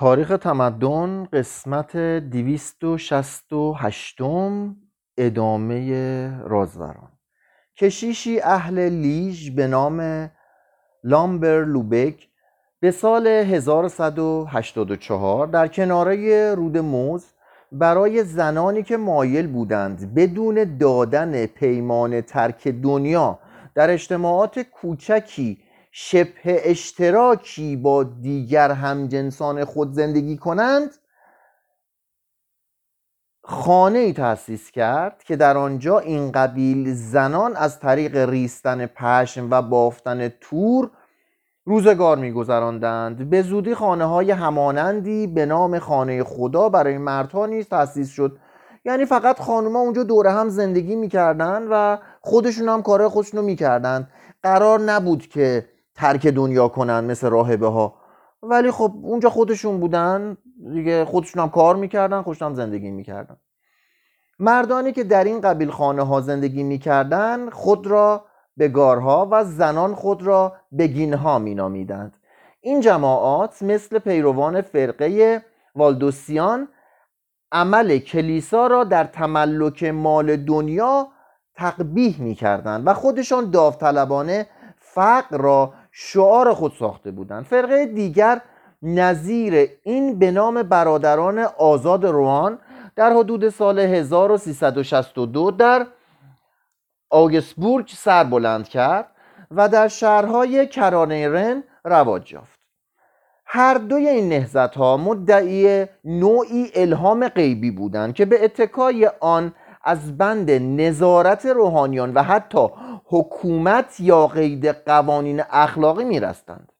تاریخ تمدن قسمت 268 ادامه رازوران. کشیشی اهل لیژ به نام لامبر لوبک به سال 1184 در کناره رود موز برای زنانی که مایل بودند بدون دادن پیمان ترک دنیا در اجتماعات کوچکی شبه اشتراکی با دیگر همجنسان خود زندگی کنند خانه ای تأسیس کرد که در آنجا این قبیل زنان از طریق ریستن پشم و بافتن تور روزگار میگذراندند. به زودی خانه های همانندی به نام خانه خدا برای مردها نیز تأسیس شد. یعنی فقط خانوما اونجا دوره هم زندگی می‌کردن و خودشون هم کارهای خودشون رو می‌کردن قرار نبود که ترک دنیا کنن مثل راهبه ها ولی خب اونجا خودشون بودن دیگه خودشون هم کار می‌کردن خودشون هم زندگی می‌کردن. مردانی که در این قبیل خانه ها زندگی می‌کردن خود را به گارها و زنان خود را به گینها مینامیدند. این جماعات مثل پیروان فرقه والدوسیان عمل کلیسا را در تملک مال دنیا تقبیح می‌کردند و خودشان داوطلبانه فقر را شعار خود ساخته بودند فرقه دیگر نظیر این به نام برادران آزاد روان در حدود سال 1362 در آگسبورگ سر بلند کرد و در شهرهای کرانیرن رواج یافت. هر دوی این نهزت ها مدعی نوعی الهام غیبی بودند که به اتکای آن از بند نظارت روحانیان و حتی حکومت یا قید قوانین اخلاقی میرستند.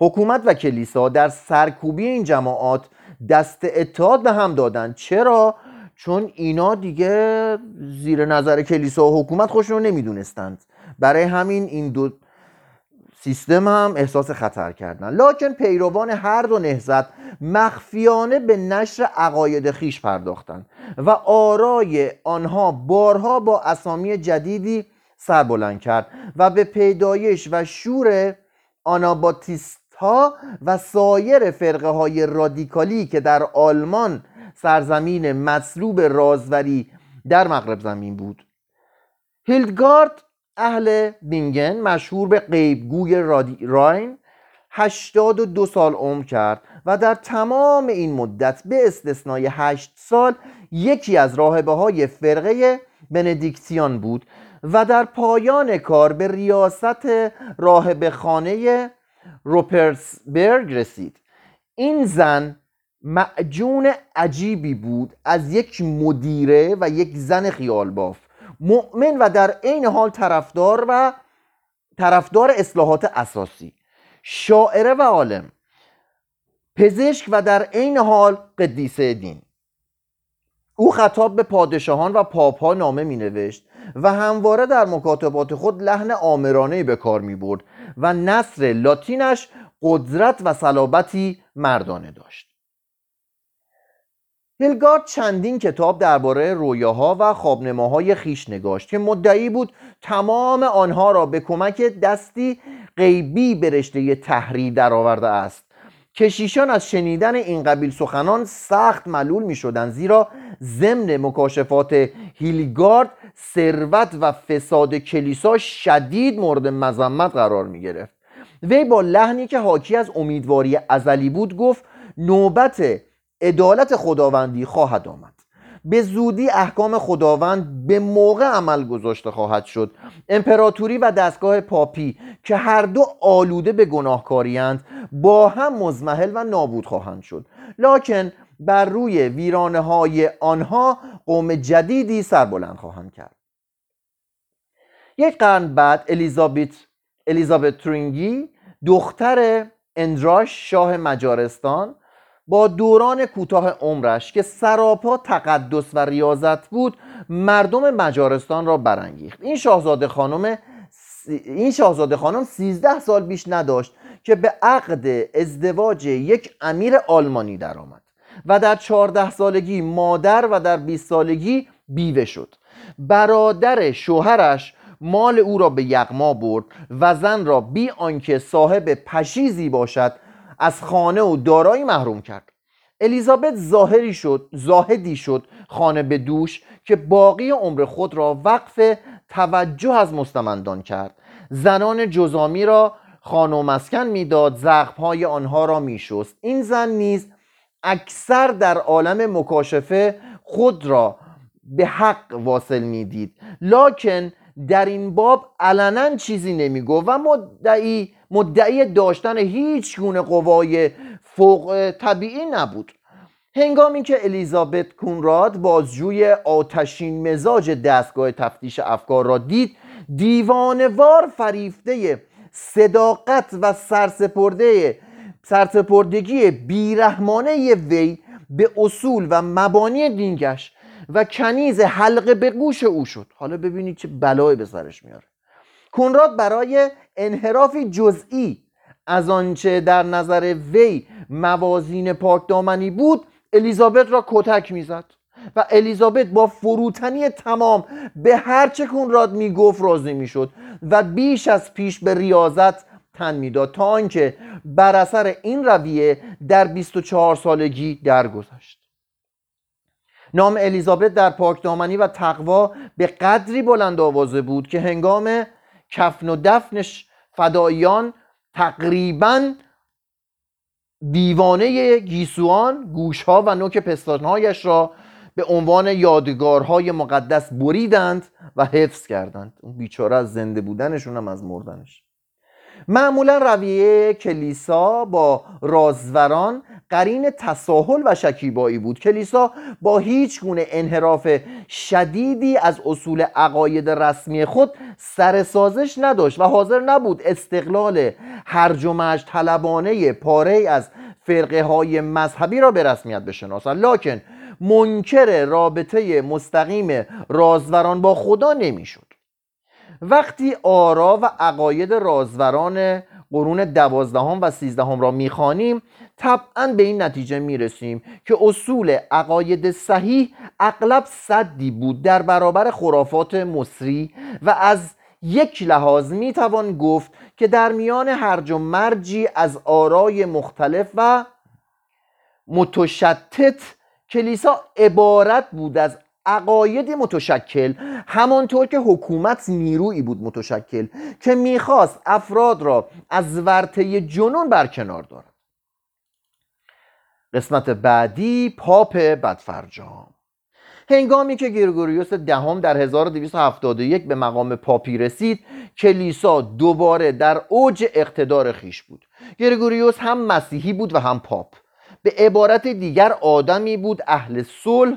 حکومت و کلیسا در سرکوبی این جماعات دست اتحاد به هم دادند. چرا؟ چون اینا دیگه زیر نظر کلیسا و حکومت خوشون نمی‌دونستند. برای همین این دو سیستم هم احساس خطر کردن. لکن پیروان هر دو نهزت مخفیانه به نشر عقاید خیش پرداختند و آرای آنها بارها با اسامی جدیدی سربلند کرد و به پیدایش و شور آناباتیست ها و سایر فرقه های رادیکالی که در آلمان سرزمین مصلوب رازوری در مغرب زمین بود. هیلدگارد اهل بینگن مشهور به غیبگوی راین 82 سال عمر کرد و در تمام این مدت به استثنای 8 سال یکی از راهبه های فرقه بندیکتیان بود و در پایان کار به ریاست راهبه خانه روپرسبرگ رسید. این زن معجون عجیبی بود از یک مدیره و یک زن خیال باف. مؤمن و در عین حال طرفدار و طرفدار اصلاحات اساسی شاعره و عالم پزشک و در عین حال قدیسه دین. او خطاب به پادشاهان و پاپ ها نامه می نوشت و همواره در مکاتبات خود لحن آمرانه به کار می برد و نصر لاتینش قدرت و صلابتی مردانه داشت. هیلگارد چندین کتاب درباره رویاها و خوابنماهای خیش نگاشت که مدعی بود تمام آنها را به کمک دستی غیبی به رشته تحریر درآورده است. کشیشان از شنیدن این قبیل سخنان سخت ملول می شدن زیرا ضمن مکاشفات هیلگارد ثروت و فساد کلیسا شدید مورد مذمت قرار می گرفت وی با لحنی که حاکی از امیدواری ازلی بود گفت نوبت عدالت خداوندی خواهد آمد. به زودی احکام خداوند به موقع عمل گذاشته خواهد شد. امپراتوری و دستگاه پاپی که هر دو آلوده به گناهکاریند با هم مزمحل و نابود خواهند شد. لکن بر روی ویرانه های آنها قوم جدیدی سربلند خواهند کرد. یک قرن بعد الیزابت الیزابت ترینگی دختر اندراش شاه مجارستان با دوران کوتاه عمرش که سراپا تقدس و ریاضت بود مردم مجارستان را برانگیخت. این شاهزاده خانم این شاهزاده خانم 13 سال بیش نداشت که به عقد ازدواج یک امیر آلمانی درآمد و در 14 سالگی مادر و در 20 سالگی بیوه شد. برادر شوهرش مال او را به یغما برد و زن را بی آنکه صاحب پشیزی باشد از خانه و دارایی محروم کرد. الیزابت ظاهری شد زاهدی شد خانه به دوش که باقی عمر خود را وقف توجه از مستمندان کرد. زنان جزامی را خانه و مسکن می‌داد زخمهای آنها را میشست. این زن نیز اکثر در عالم مکاشفه خود را به حق واصل می‌دید. لکن در این باب علنا چیزی نمیگو و مدعی مدعی داشتن هیچ گونه قوای فوق طبیعی نبود. هنگامی که الیزابت کونراد بازجوی آتشین مزاج دستگاه تفتیش افکار را دید دیوانوار فریفته صداقت و سرسپرده سرسپردگی بیرحمانه وی به اصول و مبانی دینگش و کنیز حلقه به گوش او شد. حالا ببینید چه بلایی به سرش میاره. کنراد برای انحرافی جزئی از آنچه در نظر وی موازین پاکدامنی بود الیزابت را کتک می‌زد و الیزابت با فروتنی تمام به هرچه کنراد می‌گفت راضی می‌شد و بیش از پیش به ریاضت تن می‌داد تا آنکه بر اثر این رویه در 24 سالگی درگذشت. نام الیزابت در پاکدامنی و تقوا به قدری بلند آوازه بود که هنگام کفن و دفنش فدایان تقریبا دیوانه گیسوان گوشها و نوک پستانهایش را به عنوان یادگارهای مقدس بریدند و حفظ کردند. اون بیچاره از زنده بودنشون هم از مردنش. معمولا رویه کلیسا با رازوران قرین تساهل و شکیبایی بود. کلیسا با هیچ گونه انحراف شدیدی از اصول عقاید رسمی خود سر سازش نداشت و حاضر نبود استقلال هرج و مج طلبانه پاره از فرقه های مذهبی را به رسمیت بشناسد لکن منکر رابطه مستقیم رازوران با خدا نمی‌شد. وقتی آرا و عقاید رازوران قرون دوازدهم و سیزدهم را می‌خوانیم طبعا به این نتیجه می‌رسیم که اصول عقاید صحیح اغلب صدی بود در برابر خرافات مصری و از یک لحاظ می‌توان گفت که در میان هرج و مرجی از آرای مختلف و متشتت کلیسا عبارت بود از عقایدی متشکل همانطور که حکومت نیرویی بود متشکل که می‌خواست افراد را از ورطه جنون برکنار دارد. قسمت بعدی پاپ بدفرجام. هنگامی که گرگوریوس دهم در 1271 به مقام پاپی رسید کلیسا دوباره در اوج اقتدار خیش بود. گرگوریوس هم مسیحی بود و هم پاپ. به عبارت دیگر آدمی بود اهل صلح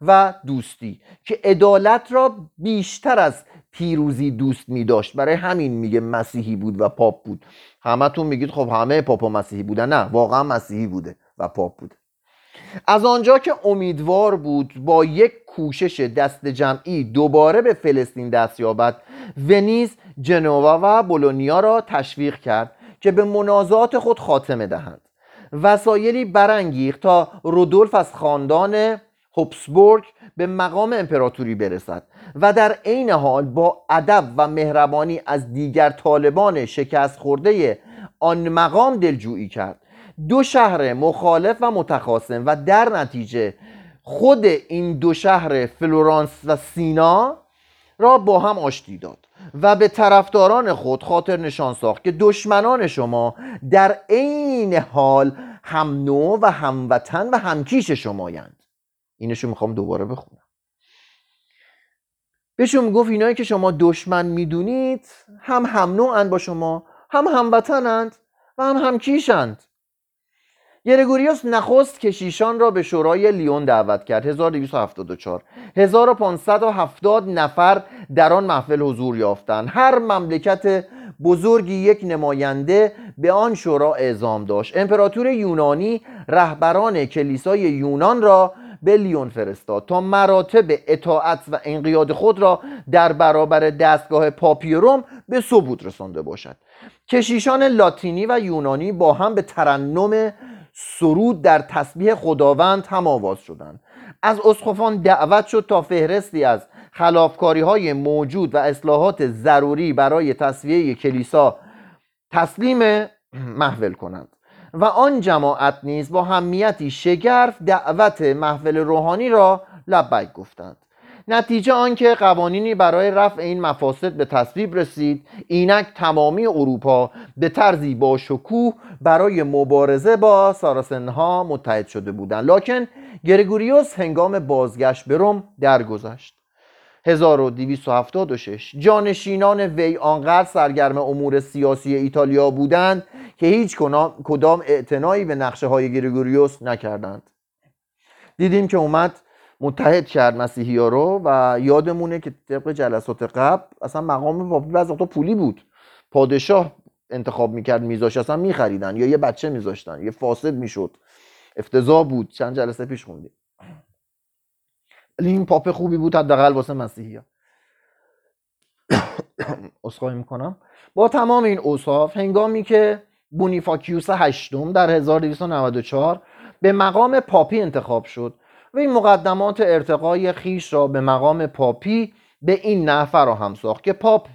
و دوستی که عدالت را بیشتر از پیروزی دوست می داشت. برای همین میگه مسیحی بود و پاپ بود. همتون میگید خب همه پاپ و مسیحی بودن؟ نه واقعا مسیحی بوده. و پاپ بوده از آنجا که امیدوار بود با یک کوشش دست جمعی دوباره به فلسطین دست یابد ونیز جنوا و بولونیا را تشویق کرد که به منازعات خود خاتمه دهند. وسایلی برانگیخت تا رودولف از خاندان هوبسبورگ به مقام امپراتوری برسد و در عین حال با ادب و مهربانی از دیگر طالبان شکست خورده آن مقام دلجویی کرد. دو شهر مخالف و متخاصم و در نتیجه خود این دو شهر فلورانس و سینا را با هم آشتی داد و به طرفداران خود خاطر نشان ساخت که دشمنان شما در عین حال هم نوع و هموطن و همکیش شمایند اینشو می‌خوام دوباره بخونم. بهشون می‌گفت اینایی که شما دشمن می‌دونید هم هم نوعند با شما هم هموطنند و هم همکیشند. گرگوریوس نخست کشیشان را به شورای لیون دعوت کرد. 1274 1570 نفر در آن محفل حضور یافتند. هر مملکت بزرگی یک نماینده به آن شورا اعزام داشت. امپراتور یونانی رهبران کلیسای یونان را به لیون فرستاد تا مراتب اطاعت و انقیاد خود را در برابر دستگاه پاپی روم به ثبوت رسانده باشد. کشیشان لاتینی و یونانی با هم به ترنم سرود در تسبیح خداوند هم آواز شدند. از اسقفان دعوت شد تا فهرستی از خلافکاری های موجود و اصلاحات ضروری برای تصویه کلیسا تسلیم محول کنند. و آن جماعت نیز با همیتی شگرف دعوت محفل روحانی را لبیک گفتند. نتیجه آنکه قوانینی برای رفع این مفاسد به تصویب رسید اینک تمامی اروپا به طرزی با شکوه برای مبارزه با ساراسنها متحد شده بودند. لکن گرگوریوس هنگام بازگشت به روم درگذشت. 1276 جانشینان وی آنقدر سرگرم امور سیاسی ایتالیا بودند که هیچ کدام اعتنایی به نقشه های گریگوریوس نکردند. دیدیم که اومد متحد کرد مسیحی ها رو و یادمونه که طبق جلسات قبل اصلا مقام پاپی بعض پولی بود. پادشاه انتخاب می‌کرد میذاشت اصلا میخریدن یا یه بچه میذاشتن یه فاسد می‌شد. افتضاح بود. چند جلسه پیش خوندیم. این پاپ خوبی بود حداقل واسه مسیحی ها. اصخایی می‌کنم. با تمام این اوصاف هنگامی که بونیفاکیوس هشتم در 1294 به مقام پاپی انتخاب شد و این مقدمات ارتقای خویش را به مقام پاپی به این نحو فراهم ساخت که پاپ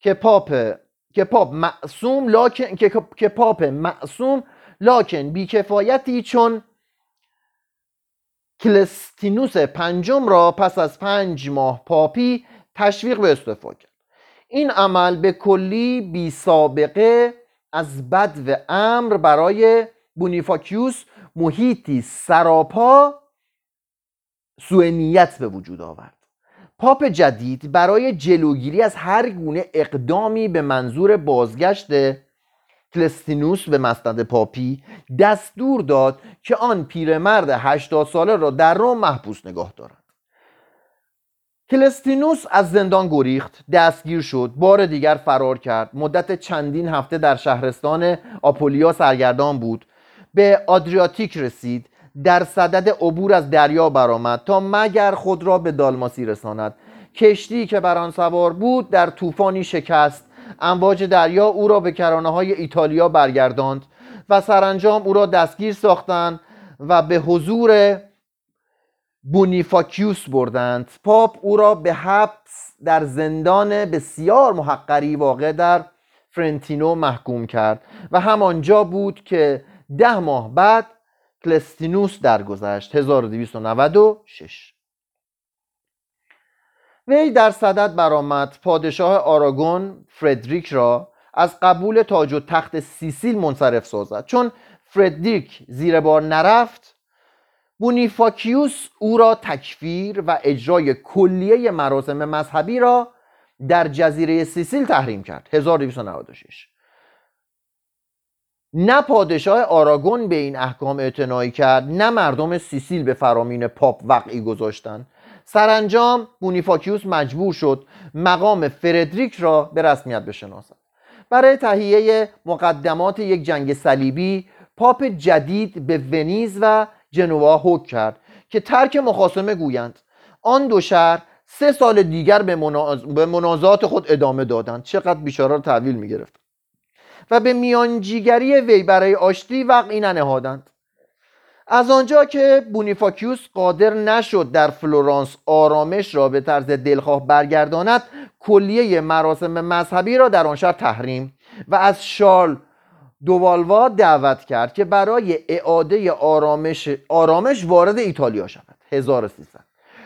که پاپ که پاپ معصوم لکن که, که پاپ معصوم لکن بی‌کفایتی چون کلستینوس پنجم را پس از پنج ماه پاپی تشویق به استعفا کرد. این عمل به کلی بی سابقه از بد و امر برای بونیفاکیوس محیطی سراپا سوء نیت به وجود آورد. پاپ جدید برای جلوگیری از هر گونه اقدامی به منظور بازگشت کلستینوس به مسند پاپی دستور داد که آن پیرمرد 80 ساله را در روم محبوس نگاه دارد. کلستینوس از زندان گریخت دستگیر شد بار دیگر فرار کرد. مدت چندین هفته در شهرستان آپولیا سرگردان بود. به آدریاتیک رسید. در صدد عبور از دریا برآمد تا مگر خود را به دالماسی رساند. کشتی که بر آن سوار بود در طوفانی شکست. امواج دریا او را به کرانه های ایتالیا برگرداند و سرانجام او را دستگیر ساختند و به حضور بونیفاکیوس بردند. پاپ او را به حبس در زندان بسیار محقری واقع در فرنتینو محکوم کرد و همانجا بود که ده ماه بعد کلستینوس درگذشت 1296 وی در صدد برآمد پادشاه آراگون فردریک را از قبول تاج و تخت سیسیل منصرف سازد. چون فردریک زیر بار نرفت بونیفاکیوس او را تکفیر و اجرای کلیه مراسم مذهبی را در جزیره سیسیل تحریم کرد 1296 نه پادشاه آراگون به این احکام اعتنایی کرد نه مردم سیسیل به فرامین پاپ وقعی گذاشتند سرانجام بونیفاکیوس مجبور شد مقام فردریک را به رسمیت بشناسد. برای تهیه مقدمات یک جنگ صلیبی پاپ جدید به ونیز و جنوا حکم کرد که ترک مخاسمه گویند. آن دو شهر سه سال دیگر به, مناز... به منازات خود ادامه دادند. چقدر بیچاره را تحویل می گرفت و به میانجیگری وی برای آشتی وقعی ننهادند. از آنجا که بونیفاکیوس قادر نشد در فلورانس آرامش را به طرز دلخواه برگرداند کلیه مراسم مذهبی را در آن شهر تحریم و از شارل دووالوا دعوت کرد که برای اعاده آرامش, آرامش وارد ایتالیا شود. 1300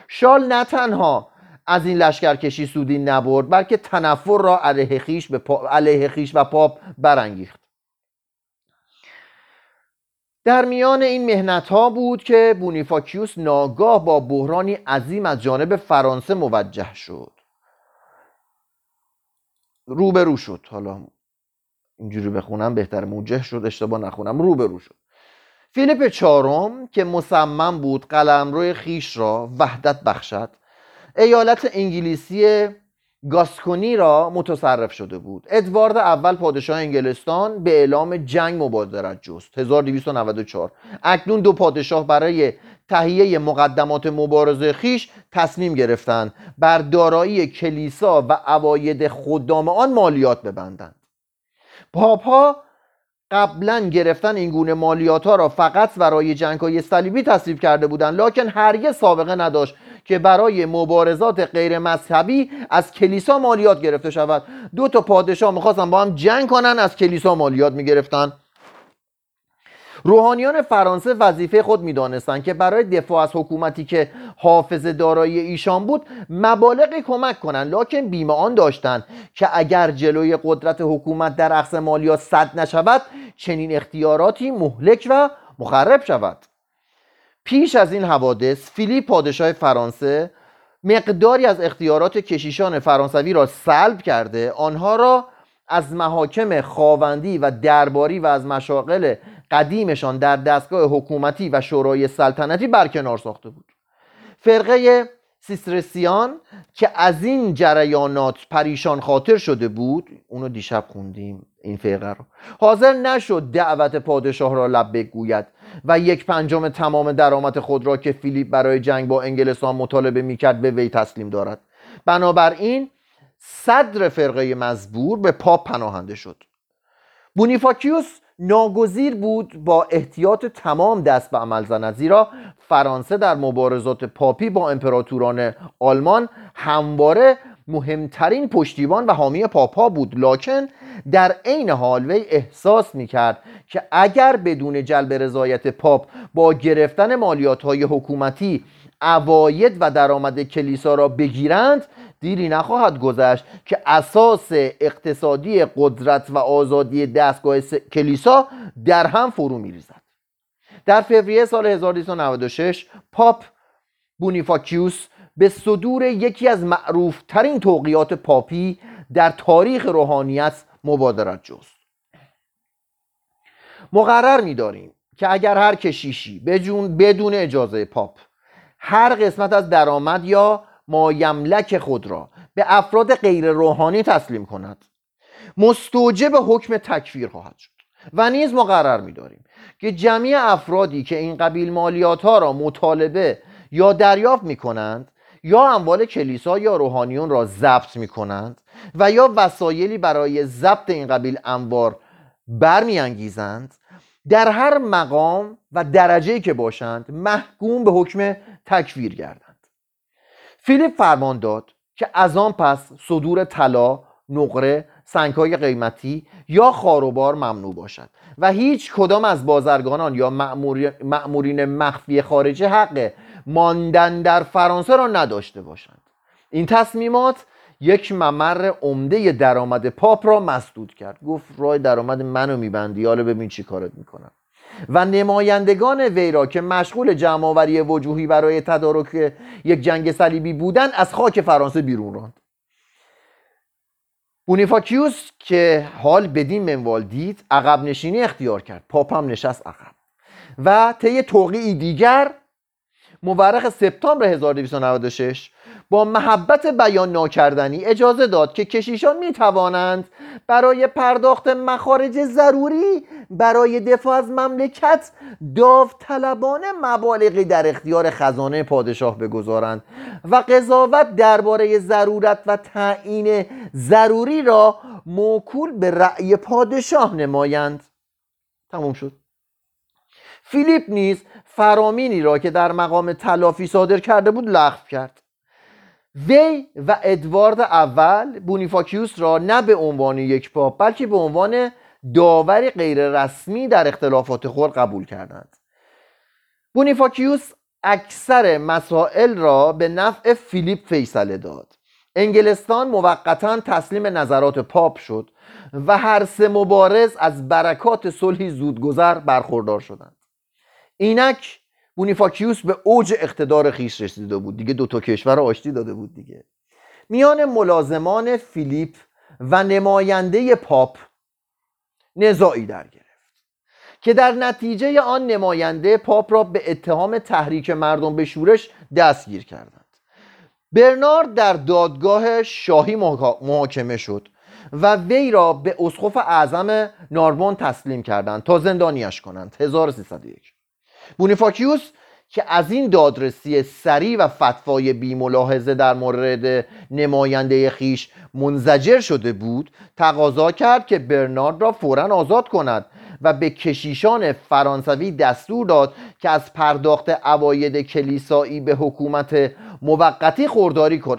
شارل نه تنها از این لشکرکشی سودی نبرد بلکه تنفر را علیه خیش, به علیه خیش و پاپ برانگیخت. در میان این مهنت ها بود که بونیفاکیوس ناگاه با بحرانی عظیم از جانب فرانسه موجه شد. روبرو شد. حالا اینجوری بخونم بهتر موجه شد اشتباه نخونم روبرو شد. فیلیپ چهارم که مصمم بود قلمرو خیش را وحدت بخشد ایالت انگلیسی گاسکونی را متصرف شده بود. ادوارد اول پادشاه انگلستان به اعلام جنگ مبادرت جست 1294 اکنون دو پادشاه برای تهیه مقدمات مبارزه خیش تصمیم گرفتند بر دارایی کلیسا و عواید خدام آن مالیات ببندند. پاپا قبلا گرفتن این گونه مالیات ها را فقط برای جنگ های صلیبی تصویب کرده بودند لکن هرگز سابقه نداشت که برای مبارزات غیر مذهبی از کلیسا مالیات گرفته شود. دو تا پادشاه می‌خواستن با هم جنگ کنن از کلیسا مالیات می‌گرفتن. روحانیان فرانسه وظیفه خود می‌دانستند که برای دفاع از حکومتی که حافظ دارایی ایشان بود مبالغی کمک کنند. لکن بیمه آن داشتند که اگر جلوی قدرت حکومت در اخذ مالیات صد نشود چنین اختیاراتی مهلک و مخرب شود. پیش از این حوادث فیلیپ پادشاه فرانسه مقداری از اختیارات کشیشان فرانسوی را سلب کرده آنها را از محاکم خاوندی و درباری و از مشاغل قدیمشان در دستگاه حکومتی و شورای سلطنتی برکنار ساخته بود. فرقه سیسترسیان که از این جریانات پریشان خاطر شده بود اونو دیشب خوندیم این فرقه رو. حاضر نشد دعوت پادشاه را لب بگوید و یک پنجم تمام درآمد خود را که فیلیپ برای جنگ با انگلستان مطالبه می‌کرد به وی تسلیم دارد. بنابراین صدر فرقه مزبور به پاپ پناهنده شد. بونیفاکیوس ناگزیر بود با احتیاط تمام دست به عمل زند. زیرا فرانسه در مبارزات پاپی با امپراتوران آلمان همواره مهمترین پشتیبان و حامی پاپا بود. لاکن در عین حال وی احساس می‌کرد که اگر بدون جلب رضایت پاپ با گرفتن مالیات های حکومتی اواید و درآمد کلیسا را بگیرند دیری نخواهد گذشت که اساس اقتصادی قدرت و آزادی دستگاه کلیسا در هم فرو میریزد. در فوریه سال 1296 پاپ بونیفاکیوس به صدور یکی از معروفترین توقیات پاپی در تاریخ روحانیت مبادرت جست. مقرر می‌داریم که اگر هر کشیشی بدون اجازه پاپ هر قسمت از درآمد یا مایملک خود را به افراد غیر روحانی تسلیم کند. مستوجب حکم تکفیر خواهد شد و نیز مقرر می‌داریم که جمعی افرادی که این قبیل مالیات ها را مطالبه یا دریافت می کنند یا اموال کلیسا یا روحانیون را ضبط می کنند و یا وسایلی برای ضبط این قبیل انوار برمیانگیزند در هر مقام و درجه که باشند محکوم به حکم تکفیر گردند فیلیپ فرمان داد که از آن پس صدور طلا نقره سنگهای قیمتی یا خاروبار ممنوع باشد و هیچ کدام از بازرگانان یا مأمورین مخفی خارجه حق ماندن در فرانسه را نداشته باشند. این تصمیمات یک ممر عمده درآمد پاپ را مسدود کرد. گفت راه درآمد منو میبندی حالا ببین چی کارت می‌کنم. و نمایندگان وی را که مشغول جمعآوری وجوهی برای تدارک یک جنگ صلیبی بودند از خاک فرانسه بیرون راند. بونیفاکیوس که حال بدین منوال دید عقب نشینی اختیار کرد. پاپ هم نشست عقب. و طی توقیعی دیگر مورخ سپتامبر 1296 با محبت بیان ناکردنی اجازه داد که کشیشان می توانند برای پرداخت مخارج ضروری برای دفاع از مملکت داوطلبانه مبالغی در اختیار خزانه پادشاه بگذارند و قضاوت درباره ضرورت و تعیین ضروری را موکول به رأی پادشاه نمایند. تموم شد. فیلیپ نیز فرامینی را که در مقام تلافی صادر کرده بود لغو کرد. وی و ادوارد اول بونیفاکیوس را نه به عنوان یک پاپ بلکه به عنوان داوری غیر رسمی در اختلافات خود قبول کردند. بونیفاکیوس اکثر مسائل را به نفع فیلیپ فیصله داد. انگلستان موقتا تسلیم نظرات پاپ شد و هر سه مبارز از برکات صلحی زودگذر برخوردار شدند. اینک بونیفاکیوس به اوج اقتدار خویش رسیده بود. دیگه دو تا کشور آشتی داده بود دیگه. میان ملازمان فیلیپ و نماینده پاپ نزاعی در گرفت که در نتیجه آن نماینده پاپ را به اتهام تحریک مردم به شورش دستگیر کردند. برنارد در دادگاه شاهی محاکمه شد و وی را به اسقف اعظم ناربون تسلیم کردند تا زندانیش کنند. 1301 بونیفاکیوس که از این دادرسی سریع و فتوای بیملاحظه در مورد نماینده خیش منزجر شده بود تقاضا کرد که برنارد را فورا آزاد کند و به کشیشان فرانسوی دستور داد که از پرداخت اواید کلیسایی به حکومت موقتی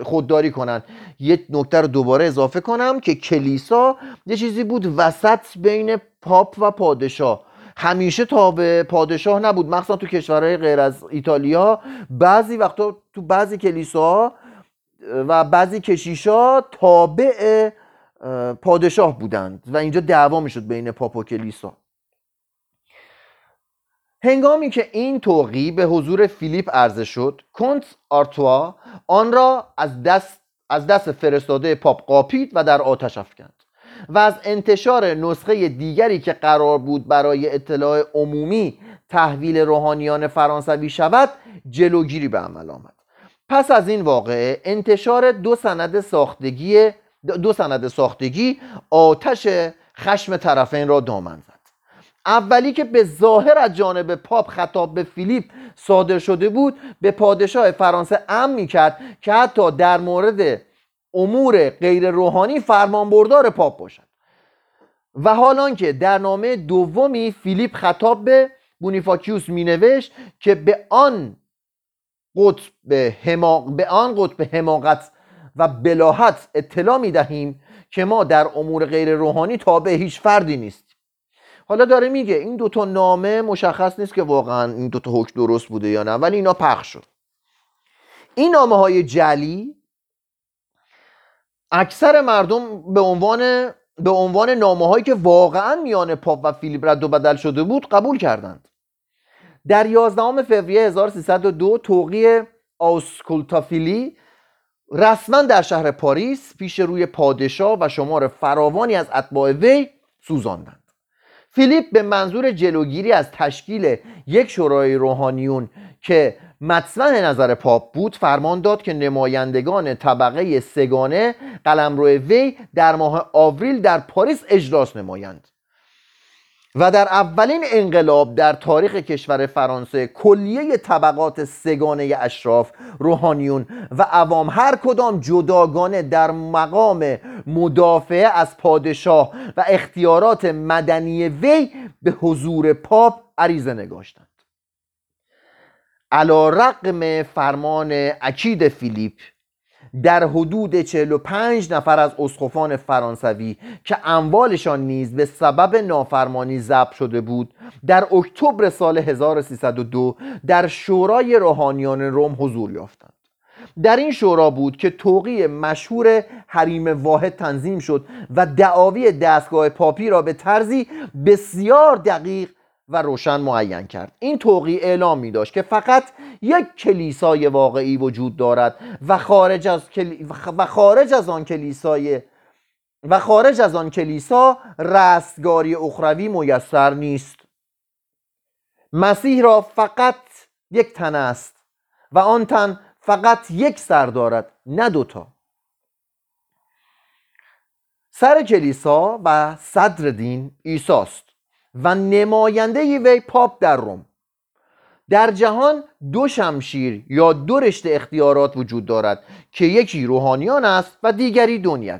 خودداری کنند. یک نکته رو دوباره اضافه کنم که کلیسا یه چیزی بود وسط بین پاپ و پادشاه. همیشه تابع پادشاه نبود مخصوصا تو کشورهای غیر از ایتالیا. بعضی وقتا تو بعضی کلیساها و بعضی کشیشا تابع پادشاه بودند و اینجا دعوا می‌شد بین پاپ و کلیسا. هنگامی که این توقی به حضور فیلیپ عرضه شد کنت آرتوا آن را از دست از دست فرستاده پاپ قاپید و در آتش افکند. و از انتشار نسخه دیگری که قرار بود برای اطلاع عمومی تحویل روحانیان فرانسوی شود جلوگیری به عمل آمد. پس از این واقعه انتشار دو سند ساختگی دو سند ساختگی آتش خشم طرفین را دامن زد. اولی که به ظاهر از جانب پاپ خطاب به فیلیپ صادر شده بود به پادشاه فرانسه امر می‌کرد که حتی در مورد امور غیر روحانی فرمانبردار پاپ باشد. و حال که در نامه دومی فیلیپ خطاب به بونیفاکیوس می نوشت که به آن قطب حماق به آن قطب حماقت و بلاحت اطلاع می دهیم که ما در امور غیر روحانی تابع هیچ فردی نیست حالا داره میگه این دوتا نامه مشخص نیست که واقعا این دوتا حکم درست بوده یا نه ولی اینا پخش شد. این نامه های جلی اکثر مردم به عنوان به عنوان نامه هایی که واقعا میان پاپ و فیلیپ رد و بدل شده بود قبول کردند. در 11 فوریه 1302 توقیع آسکولتا فیلی رسما در شهر پاریس پیش روی پادشاه و شمار فراوانی از اتباع وی سوزاندند. فیلیپ به منظور جلوگیری از تشکیل یک شورای روحانیون که مطمح نظر پاپ بود فرمان داد که نمایندگان طبقه سه‌گانه قلمرو وی در ماه آوریل در پاریس اجلاس نمایند. و در اولین انقلاب در تاریخ کشور فرانسه کلیه طبقات سگانه اشراف روحانیون و عوام هر کدام جداگانه در مقام مدافعه از پادشاه و اختیارات مدنی وی به حضور پاپ عریضه نگاشتند. علا رقم فرمان اکید فیلیپ در حدود 45 نفر از اسقفان فرانسوی که اموالشان نیز به سبب نافرمانی ضبط شده بود در اکتبر سال 1302 در شورای روحانیان روم حضور یافتند. در این شورا بود که توقی مشهور حریم واحد تنظیم شد و دعاوی دستگاه پاپی را به طرزی بسیار دقیق و روشن معین کرد. این توقی اعلام می داشت که فقط یک کلیسای واقعی وجود دارد و خارج از, کلی... و خارج از آن کلیسای و خارج از آن کلیسا رستگاری اخروی میسر نیست. مسیح را فقط یک تن است و آن تن فقط یک سر دارد نه دوتا سر کلیسا و صدر دین ایساست و نماینده وی پاپ در روم. در جهان دو شمشیر یا دو رشته اختیارات وجود دارد که یکی روحانیان است و دیگری دنیوی.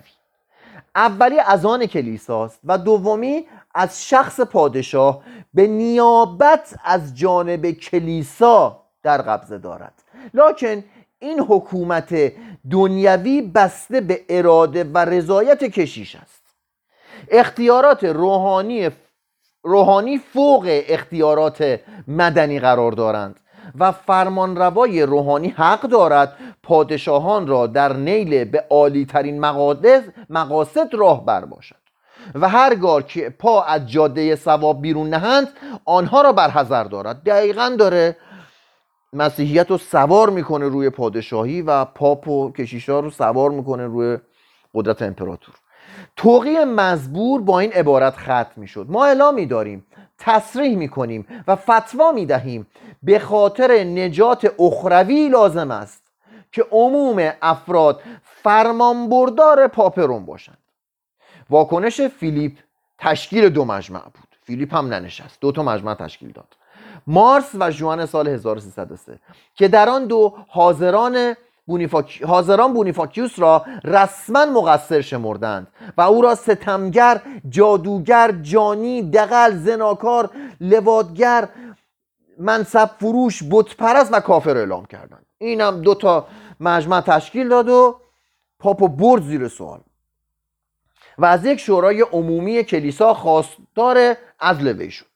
اولی از آن کلیساست و دومی از شخص پادشاه به نیابت از جانب کلیسا در قبضه دارد. لکن این حکومت دنیوی بسته به اراده و رضایت کشیش است. اختیارات روحانی روحانی فوق اختیارات مدنی قرار دارند و فرمانروای روحانی حق دارد پادشاهان را در نیل به عالی ترین مقاصد راه بر باشد. و هرگاه که پا از جاده سواب بیرون نهند آنها را برحضر دارد. دقیقا داره مسیحیت رو سوار می‌کنه روی پادشاهی و پاپ و کشیشا رو سوار می‌کنه روی قدرت امپراتور. توقی مزبور با این عبارت ختم می شد ما اعلام داریم تصریح می کنیم و فتوا می دهیم به خاطر نجات اخروی لازم است که عموم افراد فرمانبردار پاپرون باشند. واکنش فیلیپ تشکیل دو مجمع بود. فیلیپ هم ننشست. دو تا مجمع تشکیل داد. مارس و جوان سال 1303 که در آن دو حاضران بونیفاک... حاضران بونیفاکیوس را رسما مقصر شمردند و او را ستمگر جادوگر جانی دقل زناکار لوادگر منصب فروش بتپرست و کافر اعلام کردند. اینم دو تا مجمع تشکیل داد و پاپو برد زیر سوال. و از یک شورای عمومی کلیسا خواستار عزل وی شد.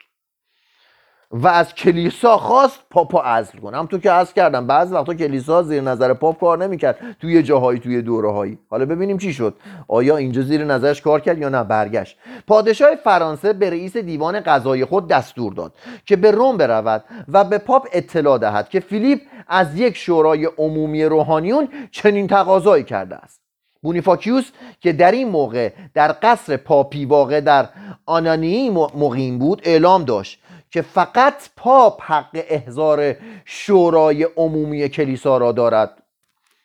و از کلیسا خواست پاپا عزل کنه. همونطور که عزل کردم بعض وقتا کلیسا زیر نظر پاپ کار نمی‌کرد. توی جاهایی توی دوره هایی حالا ببینیم چی شد. آیا اینجا زیر نظرش کار کرد یا نه؟ برگشت. پادشاه فرانسه به رئیس دیوان قضای خود دستور داد که به روم برود و به پاپ اطلاع دهد که فیلیپ از یک شورای عمومی روحانیون چنین تقاضایی کرده است. بونیفاکیوس که در این موقع در قصر پاپی واقع در آنانی مقیم بود اعلام داشت که فقط پاپ حق احضار شورای عمومی کلیسا را دارد.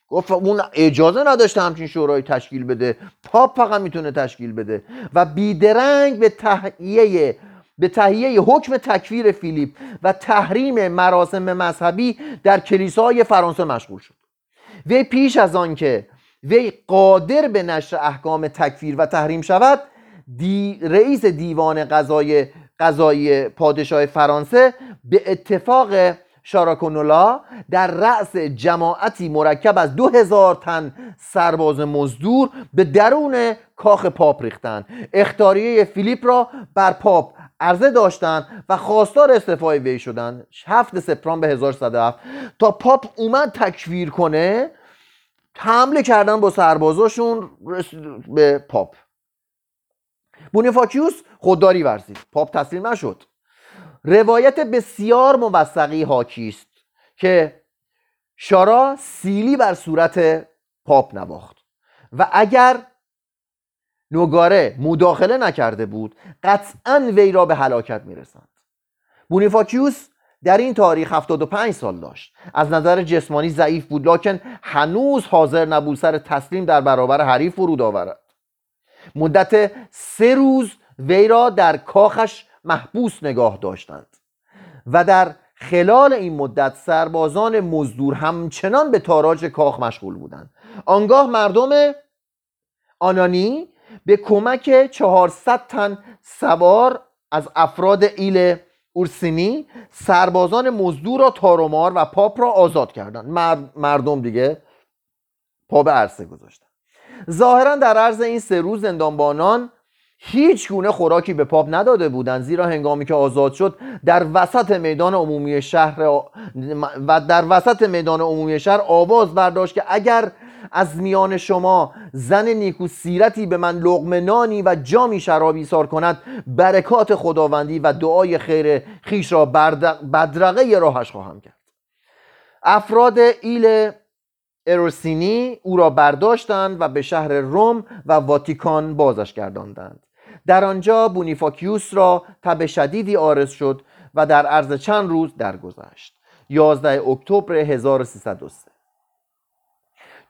گفت اون اجازه نداشته همچین شورای تشکیل بده. پاپ فقط می‌تونه تشکیل بده. و بیدرنگ به تهیه به تهیه حکم تکفیر فیلیپ و تحریم مراسم مذهبی در کلیسای فرانسه مشغول شد. وی پیش از آن که وی قادر به نشر احکام تکفیر و تحریم شود دی رئیس دیوان قضای قضایی پادشاه فرانسه به اتفاق شارا کولونا در رأس جماعتی مرکب از دو هزار تن سرباز مزدور به درون کاخ پاپ ریختند. اخطاریه فیلیپ را بر پاپ عرضه داشتند و خواستار استعفای وی شدند. 7 سپتامبر 1107 تا پاپ اومد تکفیر کنه حمله کردن با سربازاشون به پاپ. بونیفاکیوس خودداری ورزید. پاپ تسلیم نشد. روایت بسیار موثقی حاکی است که شارا سیلی بر صورت پاپ نواخت و اگر نوگاره مداخله نکرده بود قطعا وی را به هلاکت می‌رسند بونیفاکیوس در این تاریخ 75 سال داشت. از نظر جسمانی ضعیف بود لکن هنوز حاضر نبود سر تسلیم در برابر حریف فرود آورد. مدت سه روز وی را در کاخش محبوس نگاه داشتند و در خلال این مدت سربازان مزدور همچنان به تاراج کاخ مشغول بودند. آنگاه مردم آنانی به کمک 400 تن سوار از افراد ایل اورسینی سربازان مزدور را تارومار و پاپ را آزاد کردند. مردم دیگه پا به عرصه گذاشتن ظاهرا در عرض این سه روز زندانبانان هیچ گونه خوراکی به پاپ نداده بودند زیرا هنگامی که آزاد شد در وسط میدان عمومی شهر و در وسط میدان عمومی شهر آواز برداشت که اگر از میان شما زن نیکو سیرتی به من لغم نانی و جامی شرابی سار کند برکات خداوندی و دعای خیر خیش را بدرقه راهش خواهم کرد. افراد ایل اروسینی او را برداشتند و به شهر روم و واتیکان بازش گرداندند. در آنجا بونیفاکیوس را تب شدیدی آرز شد و در عرض چند روز درگذشت. 11 اکتبر 1303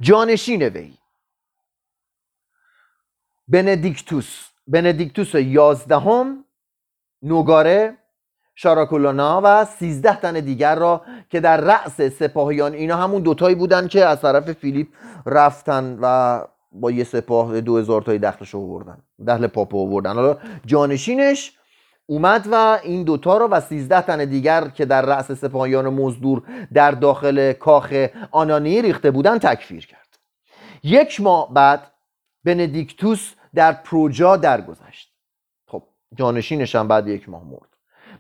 جانشین وی. بندیکتوس بندیکتوس یازدهم نوگاره شاراکولانا و سیزده تن دیگر را که در رأس سپاهیان اینا همون دوتایی بودن که از طرف فیلیپ رفتن و با یه سپاه دو هزار تایی دخلش رو بردن دخل پاپو بردن حالا جانشینش اومد و این دوتا رو و سیزده تن دیگر که در رأس سپاهیان مزدور در داخل کاخ آنانی ریخته بودن تکفیر کرد. یک ماه بعد بندیکتوس در پروجا درگذشت. خب جانشینش هم بعد یک ماه مرد.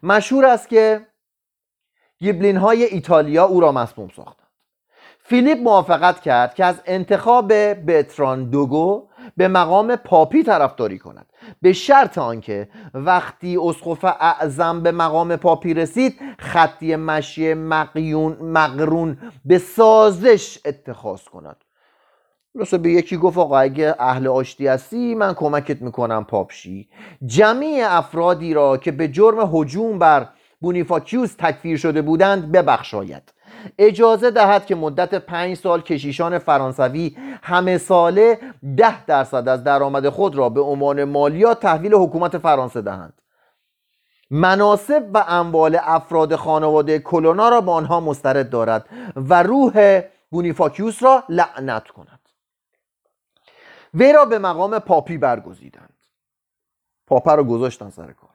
مشهور است که گیبلین های ایتالیا او را مسموم ساختند فیلیپ موافقت کرد که از انتخاب بتران دوگو به مقام پاپی طرفداری کند. به شرط آنکه وقتی اسقف اعظم به مقام پاپی رسید خطی مشی مقیون مقرون به سازش اتخاذ کند. مثلا به یکی گفت آقا اگه اهل آشتی هستی من کمکت می‌کنم پاپشی. جمعی افرادی را که به جرم هجوم بر بونیفاکیوس تکفیر شده بودند ببخشاید. اجازه دهد که مدت پنج سال کشیشان فرانسوی همه ساله ده درصد از درآمد خود را به عنوان مالیات تحویل حکومت فرانسه دهند. مناسب و اموال افراد خانواده کلونا را به آنها مسترد دارد و روح بونیفاکیوس را لعنت کند. وی را به مقام پاپی برگزیدند. پاپا را گذاشتن سر کار.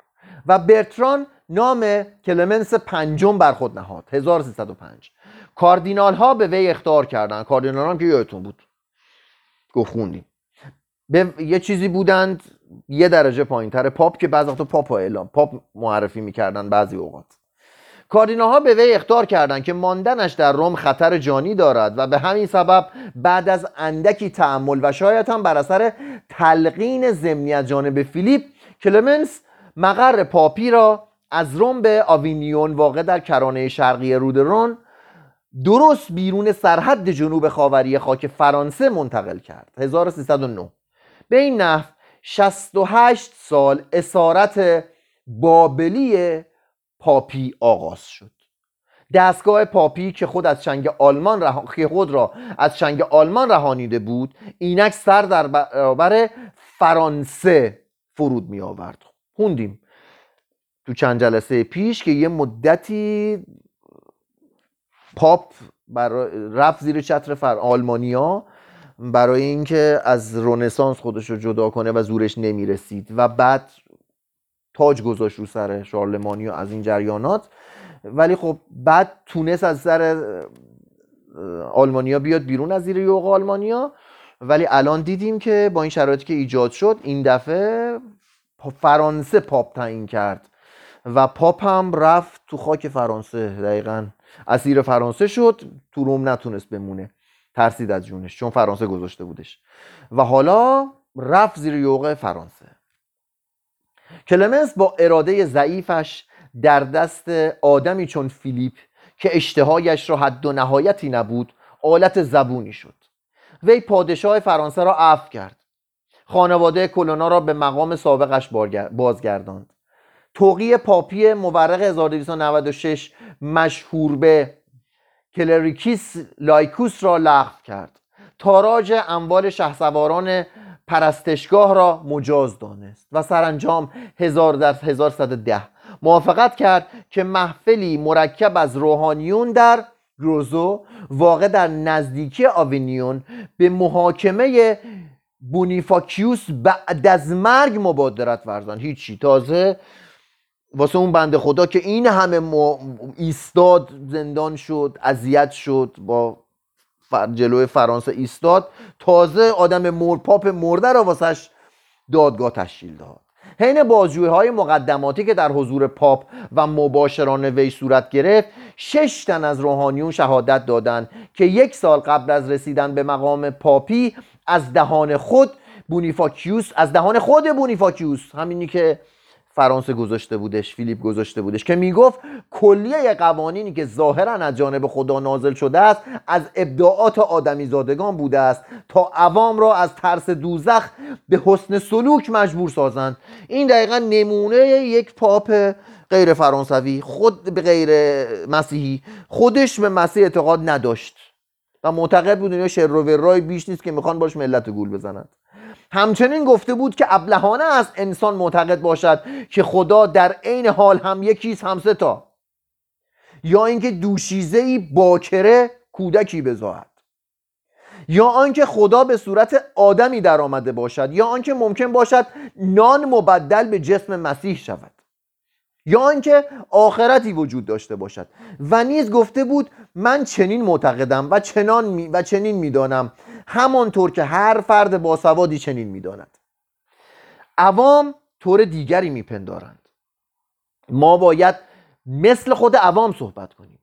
و برتران نام کلمنس پنجم بر خود نهاد 1305 کاردینال ها به وی اخطار کردند. کاردینال هم که یادتون بود. گفت به یه چیزی بودند یه درجه پایین تر پاپ که بعض وقتا پاپ اعلام پاپ معرفی می‌کردن بعضی اوقات. کاردینال ها به وی اختار کردند که ماندنش در روم خطر جانی دارد و به همین سبب بعد از اندکی تعمل و شاید هم بر اثر تلقین ضمنی از جانب فیلیپ کلمنس مقر پاپی را از روم به آوینیون واقع در کرانه شرقی رودرون درست بیرون سرحد جنوب خاوری خاک فرانسه منتقل کرد. 1309 به این نحو 68 سال اسارت بابلی پاپی آغاز شد. دستگاه پاپی که خود از چنگ آلمان رها... که خود را از چنگ آلمان رهانیده بود اینک سر در برابر فرانسه فرود می آورد خوندیم تو چند جلسه پیش که یه مدتی پاپ برای رفت زیر چتر فر آلمانیا برای اینکه از رونسانس خودش رو جدا کنه و زورش نمی‌رسید و بعد تاج گذاشت رو سر شارلمانی و از این جریانات. ولی خب بعد تونست از سر آلمانیا بیاد بیرون از زیر یوغ آلمانیا. ولی الان دیدیم که با این شرایطی که ایجاد شد این دفعه فرانسه پاپ تعیین کرد و پاپ هم رفت تو خاک فرانسه. دقیقا اسیر فرانسه شد تو روم نتونست بمونه. ترسید از جونش چون فرانسه گذاشته بودش. و حالا رفت زیر یوغ فرانسه. کلمنس با اراده ضعیفش در دست آدمی چون فیلیپ که اشتهایش را حد و نهایتی نبود آلت زبونی شد. وی پادشاه فرانسه را عفو کرد. خانواده کلونا را به مقام سابقش بازگرداند. توقی پاپی مورق 1296 مشهور به کلریکیس لایکوس را لغو کرد. تاراج اموال شهسواران پرستشگاه را مجاز دانست و سرانجام هزار در 1110 موافقت کرد که محفلی مرکب از روحانیون در گروزو واقع در نزدیکی آوینیون به محاکمه بونیفاکیوس بعد از مرگ مبادرت ورزند. هیچی. تازه واسه اون بنده خدا که این همه ایستاد زندان شد اذیت شد با جلوی فرانسه ایستاد. تازه آدم مور پاپ مرده را واسش دادگاه تشکیل داد. حین بازجویی های مقدماتی که در حضور پاپ و مباشران وی صورت گرفت شش تن از روحانیون شهادت دادند که یک سال قبل از رسیدن به مقام پاپی از دهان خود بونیفاکیوس از دهان خود بونیفاکیوس همینی که فرانسه گذاشته بودش فیلیپ گذاشته بودش که می‌گفت کلیه قوانینی که ظاهرا از جانب خدا نازل شده است از ابداعات آدمی زادگان بوده است تا عوام را از ترس دوزخ به حسن سلوک مجبور سازند. این دقیقا نمونه یک پاپ غیر فرانسوی خود به غیر مسیحی خودش به مسیح اعتقاد نداشت و معتقد بود اینا شر و بیش نیست که می‌خوان باش ملت گول بزنند. همچنین گفته بود که ابلهانه از انسان معتقد باشد که خدا در عین حال هم یکیست هم تا. یا اینکه دوشیزه ای باکره کودکی بزاید. یا آنکه خدا به صورت آدمی در آمده باشد. یا آنکه ممکن باشد نان مبدل به جسم مسیح شود. یا آنکه آخرتی وجود داشته باشد. و نیز گفته بود من چنین معتقدم و چنان می و چنین می‌دانم. همانطور که هر فرد باسوادی چنین می‌داند. عوام طور دیگری میپندارند. ما باید مثل خود عوام صحبت کنیم.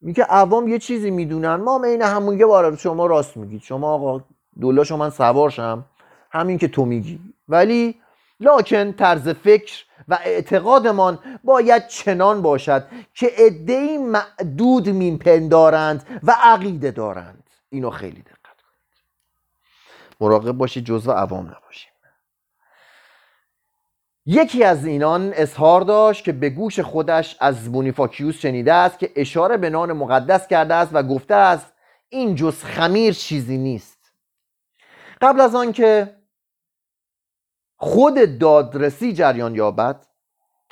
میگه عوام یه چیزی می‌دونن. ما عین همون یه بار شما راست میگید. شما آقا دولا شما من سوارشم. همین که تو میگی. ولی لاکن طرز فکر و اعتقادمان باید چنان باشد که عدهای معدود میپندارند و عقیده دارند. اینو خیلی کنید مراقب باشید جزو عوام نباشیم یکی از اینان اظهار داشت که به گوش خودش از بونیفاکیوس شنیده است که اشاره به نان مقدس کرده است و گفته است این جز خمیر چیزی نیست. قبل از آنکه خود دادرسی جریان یابد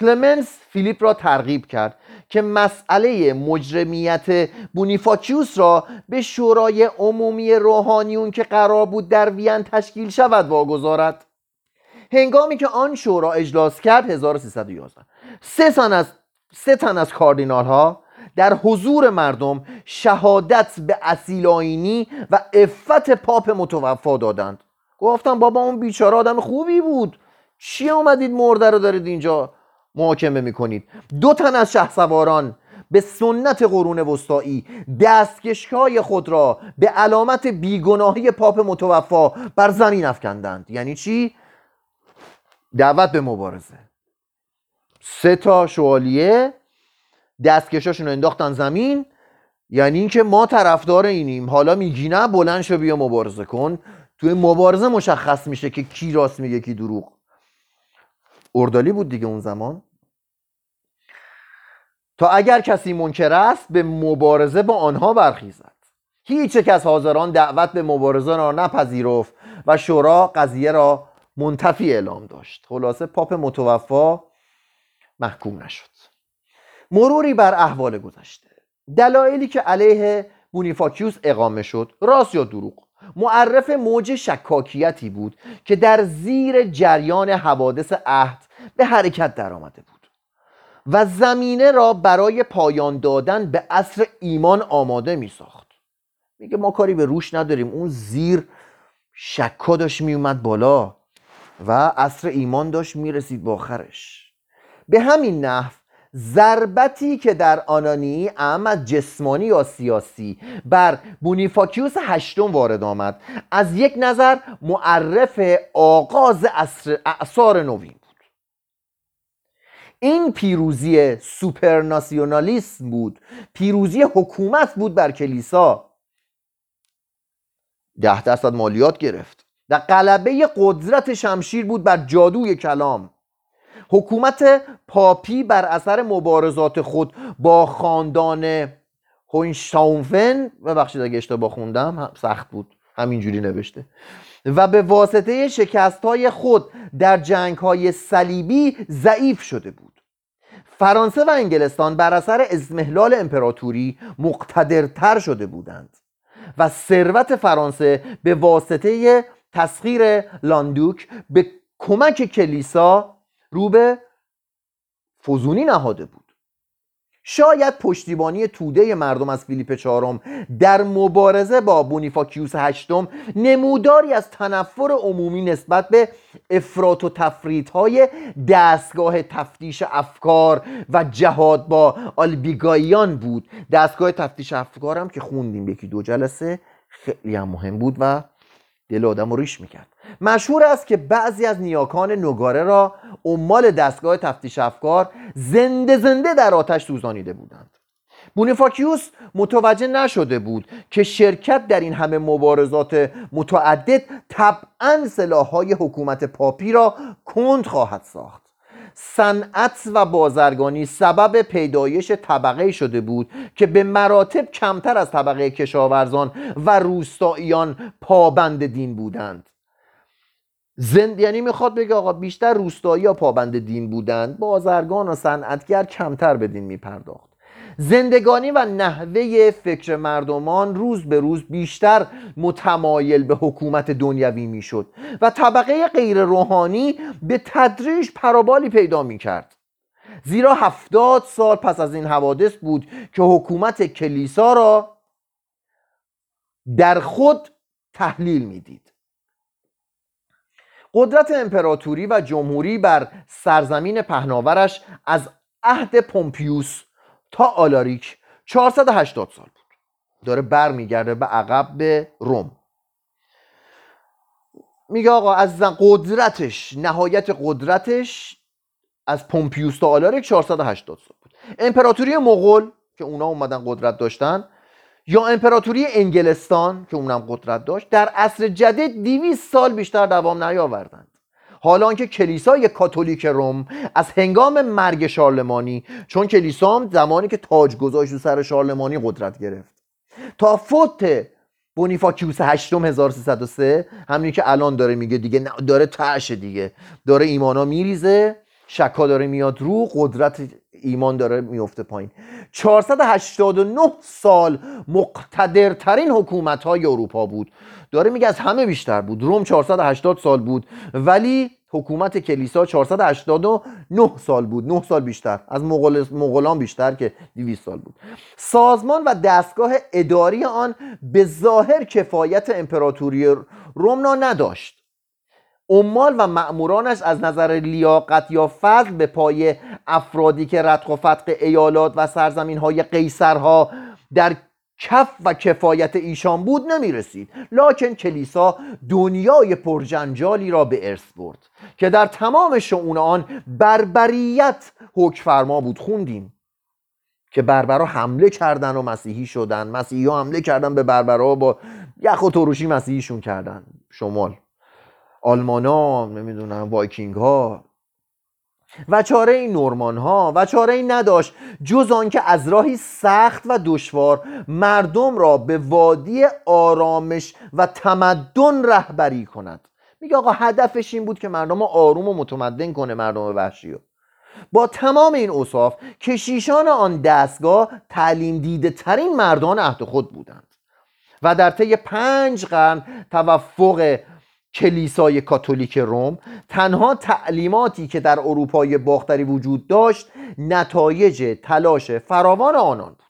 کلمنس فیلیپ را ترغیب کرد. که مسئله مجرمیت بونیفاکیوس را به شورای عمومی روحانیون که قرار بود در وین تشکیل شود واگذارد. هنگامی که آن شورا اجلاس کرد 1311 سه تن از سه تن از کاردینال ها در حضور مردم شهادت به اصیل آینی و افت پاپ متوفا دادند. گفتم بابا اون بیچاره آدم خوبی بود. چی آمدید مرده رو دارید اینجا؟ محاکمه می‌کنید. دو تن از شهسواران به سنت قرون وسطایی دستکشهای خود را به علامت بیگناهی پاپ متوفا بر زمین افکندند. یعنی چی؟ دعوت به مبارزه. سه تا شوالیه دستکشاشون رو انداختن زمین. یعنی اینکه ما طرفدار اینیم. حالا میگی نه بلند شو بیا مبارزه کن. توی مبارزه مشخص میشه که کی راست میگه کی دروغ. اردالی بود دیگه اون زمان. تا اگر کسی منکر است به مبارزه با آنها برخیزد. هیچ یک از حاضران دعوت به مبارزه را نپذیرفت و شورا قضیه را منتفی اعلام داشت. خلاصه پاپ متوفا محکوم نشد. مروری بر احوال گذشته. دلایلی که علیه بونیفاکیوس اقامه شد راست یا دروغ؟ معرف موج شکاکیتی بود که در زیر جریان حوادث عهد به حرکت درآمده بود و زمینه را برای پایان دادن به عصر ایمان آماده می ساخت میگه ما کاری به روش نداریم. اون زیر شکا داشت می اومد بالا و عصر ایمان داشت می‌رسید به آخرش به همین نحو ضربتی که در آنانی اما جسمانی یا سیاسی بر بونیفاکیوس هشتم وارد آمد. از یک نظر معرف آغاز اعثار نوین این پیروزی سوپرناسیونالیسم بود. پیروزی حکومت بود بر کلیسا. ده درصد مالیات گرفت. و غلبه قدرت شمشیر بود بر جادوی کلام. حکومت پاپی بر اثر مبارزات خود با خاندان هوینشتاونفن ببخشید اگه اشتباه خوندم سخت بود همینجوری نوشته. و به واسطه شکست های خود در جنگ های صلیبی ضعیف شده بود. فرانسه و انگلستان بر اثر ازمهلال امپراتوری مقتدرتر شده بودند و ثروت فرانسه به واسطه تسخیر لاندوک به کمک کلیسا رو به فزونی نهاده بود. شاید پشتیبانی توده مردم از فیلیپ چهارم در مبارزه با بونیفاکیوس هشتم نموداری از تنفر عمومی نسبت به افراط و تفریط های دستگاه تفتیش افکار و جهاد با آلبیگاییان بود. دستگاه تفتیش افکار هم که خوندیم یکی دو جلسه خیلی هم مهم بود و دل آدم رو ریش می‌کرد. مشهور است که بعضی از نیاکان نگاره را عمال دستگاه تفتیش افکار زنده زنده در آتش سوزانیده بودند. بونیفاکیوس متوجه نشده بود که شرکت در این همه مبارزات متعدد طبعا سلاحهای حکومت پاپی را کند خواهد ساخت. صنعت و بازرگانی سبب پیدایش طبقه شده بود که به مراتب کمتر از طبقه کشاورزان و روستاییان پابند دین بودند. زند یعنی می‌خواد بگه آقا بیشتر روستایی ها پابند دین بودند بازرگان و صنعتگر کمتر به دین میپرداخت. زندگانی و نحوه فکر مردمان روز به روز بیشتر متمایل به حکومت دنیوی می‌شد و طبقه غیر روحانی به تدریج پرابالی پیدا می‌کرد. زیرا هفتاد سال پس از این حوادث بود که حکومت کلیسا را در خود تحلیل می‌دید. قدرت امپراتوری و جمهوری بر سرزمین پهناورش از عهد پومپیوس تا آلاریک 480 سال بود. داره برمیگرده به عقب به روم. میگه آقا از قدرتش نهایت قدرتش از پومپیوس تا آلاریک 480 سال بود. امپراتوری مغول که اونا اومدن قدرت داشتن یا امپراتوری انگلستان که اونم قدرت داشت در عصر جدید 200 سال بیشتر دوام نیاوردند. حالا که کلیسای کاتولیک روم از هنگام مرگ شارلمانی چون کلیسا هم زمانی که تاج گذاشت رو سر شارلمانی قدرت گرفت. تا فوت بونیفاکیوس 8 1303 همینی که الان داره میگه دیگه داره تعشه دیگه. داره ایمانا میریزه شکا داره میاد رو قدرت ایمان داره میفته پایین. 489 سال مقتدرترین حکومت های اروپا بود. داره میگه از همه بیشتر بود. روم 480 سال بود. ولی حکومت کلیسا 489 سال بود. 9 سال بیشتر. از مغولان بیشتر که 200 سال بود. سازمان و دستگاه اداری آن به ظاهر کفایت امپراتوری روم نداشت. عمال و مأمورانش از نظر لیاقت یا فضل به پای افرادی که ردخ و فتق ایالات و سرزمین های قیصرها در کف و کفایت ایشان بود نمی رسید لکن کلیسا دنیای پرجنجالی را به ارث برد که در تمام شعون آن بربریت حکفرما بود. خوندیم که بربرا حمله کردن و مسیحی شدن. مسیحی ها حمله کردن به بربرا با یخ و تروشی مسیحیشون کردن. شمال. آلمان ها نمی‌دونم وایکینگ ها و چاره این نورمان ها و چاره این نداشت جز آنکه از راهی سخت و دشوار مردم را به وادی آرامش و تمدن رهبری کند. میگه آقا هدفش این بود که مردم آروم و متمدن کنه مردم وحشی رو. با تمام این اصاف کشیشان آن دستگاه تعلیم دیده ترین مردان عهد خود بودند. و در طی پنج قرن توفق کلیسای کاتولیک روم تنها تعلیماتی که در اروپای باختری وجود داشت نتایج تلاش فراوان آنان بود.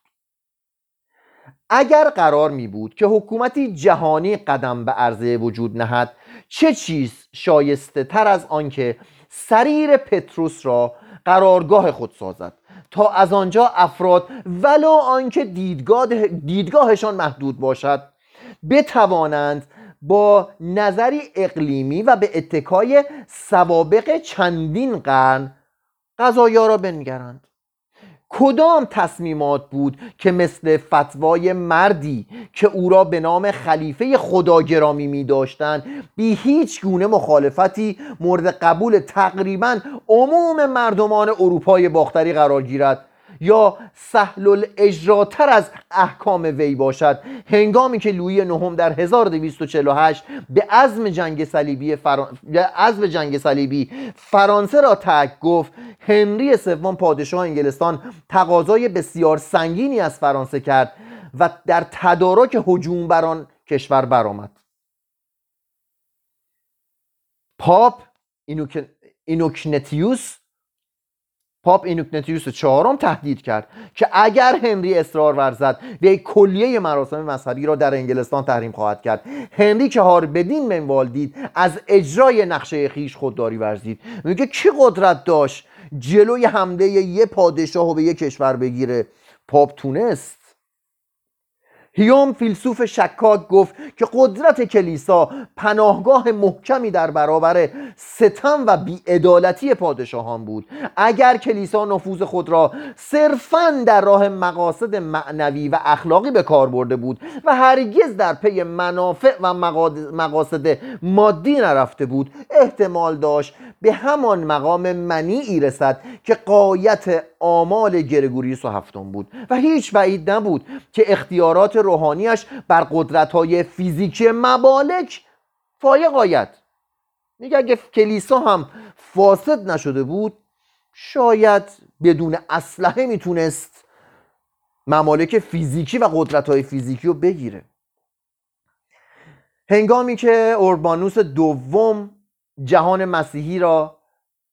اگر قرار می بود که حکومتی جهانی قدم به عرضه وجود نهد چه چیز شایسته تر از آنکه سریر پتروس را قرارگاه خود سازد؟ تا از آنجا افراد ولو آنکه دیدگاه دیدگاهشان محدود باشد بتوانند با نظری اقلیمی و به اتکای سوابق چندین قرن قضایا را بنگرند. کدام تصمیمات بود که مثل فتوای مردی که او را به نام خلیفه خدا گرامی می داشتن بی هیچ گونه مخالفتی مورد قبول تقریبا عموم مردمان اروپای باختری قرار گیرد؟ یا سهل الاجراتر از احکام وی باشد. هنگامی که لویی نهم در 1248 به عزم جنگ صلیبی فران... جنگ صلیبی فرانسه را تک گفت هنری سوم پادشاه انگلستان تقاضای بسیار سنگینی از فرانسه کرد و در تدارک هجوم بر آن کشور برآمد. پاپ اینوکنتیوس پاپ اینوکنتیوس چهارم تهدید کرد که اگر هنری اصرار ورزد وی کلیه مراسم مذهبی را در انگلستان تحریم خواهد کرد. هنری که هار بدین منوال دید از اجرای نقشه خیش خودداری ورزید. میگه کی قدرت داشت جلوی حمله یه پادشاه و به یه کشور بگیره؟ پاپ تونست. هیوم فیلسوف شکاک گفت که قدرت کلیسا پناهگاه محکمی در برابر ستم و بیعدالتی پادشاهان بود. اگر کلیسا نفوذ خود را صرفا در راه مقاصد معنوی و اخلاقی به کار برده بود و هرگز در پی منافع و مقاصد مادی نرفته بود احتمال داشت به همان مقام منیعی رسد که قایت آمال گرگوریوس و هفتم بود. و هیچ بعید نبود که اختیارات روحانیش بر قدرت های فیزیکی مبالک فایق آید. میگه اگه کلیسا هم فاسد نشده بود شاید بدون اسلحه می‌تونست ممالک فیزیکی و قدرت های فیزیکی رو بگیره. هنگامی که اوربانوس دوم جهان مسیحی را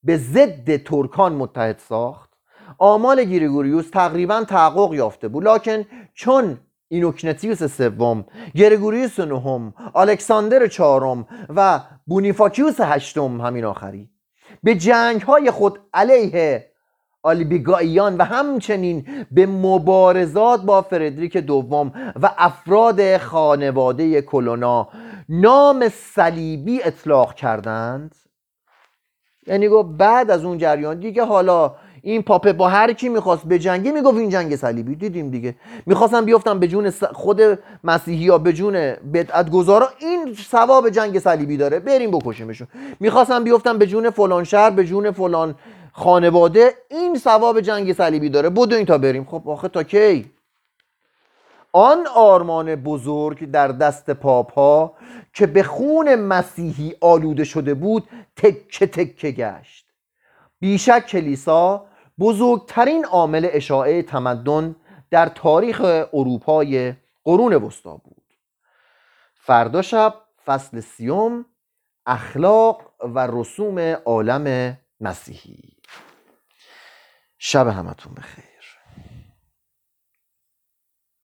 به ضد ترکان متحد ساخت آمال گریگوریوس تقریبا تحقق یافته بود. لکن چون اینوکنتیوس سوم گریگوریوس نهم الکساندر چهارم و بونیفاکیوس هشتم همین آخری. به جنگ های خود علیه آلیبیگاییان و همچنین به مبارزات با فردریک دوم و افراد خانواده کلونا نام صلیبی اطلاق کردند. یعنی گفت بعد از اون جریان دیگه حالا این پاپه با هر کی می‌خواست به جنگی می‌گفت این جنگ صلیبی. دیدیم دیگه. می‌خواستن بیفتن به جون خود مسیحی ها به جون بدعت گذارا این ثواب جنگ صلیبی داره. بریم بکشیمشون. می‌خواستن بیفتن به جون فلان شهر به جون فلان خانواده. این ثواب جنگ صلیبی داره. بدوین تا بریم. خب آخه تا کی؟ آن آرمان بزرگ در دست پاپ ها که به خون مسیحی آلوده شده بود تکه تکه گشت. بیشک کلیسا بزرگترین عامل اشاعه تمدن در تاریخ اروپای قرون وسطا بود. فردا شب فصل سیوم اخلاق و رسوم عالم مسیحی. شب همتون بخیر.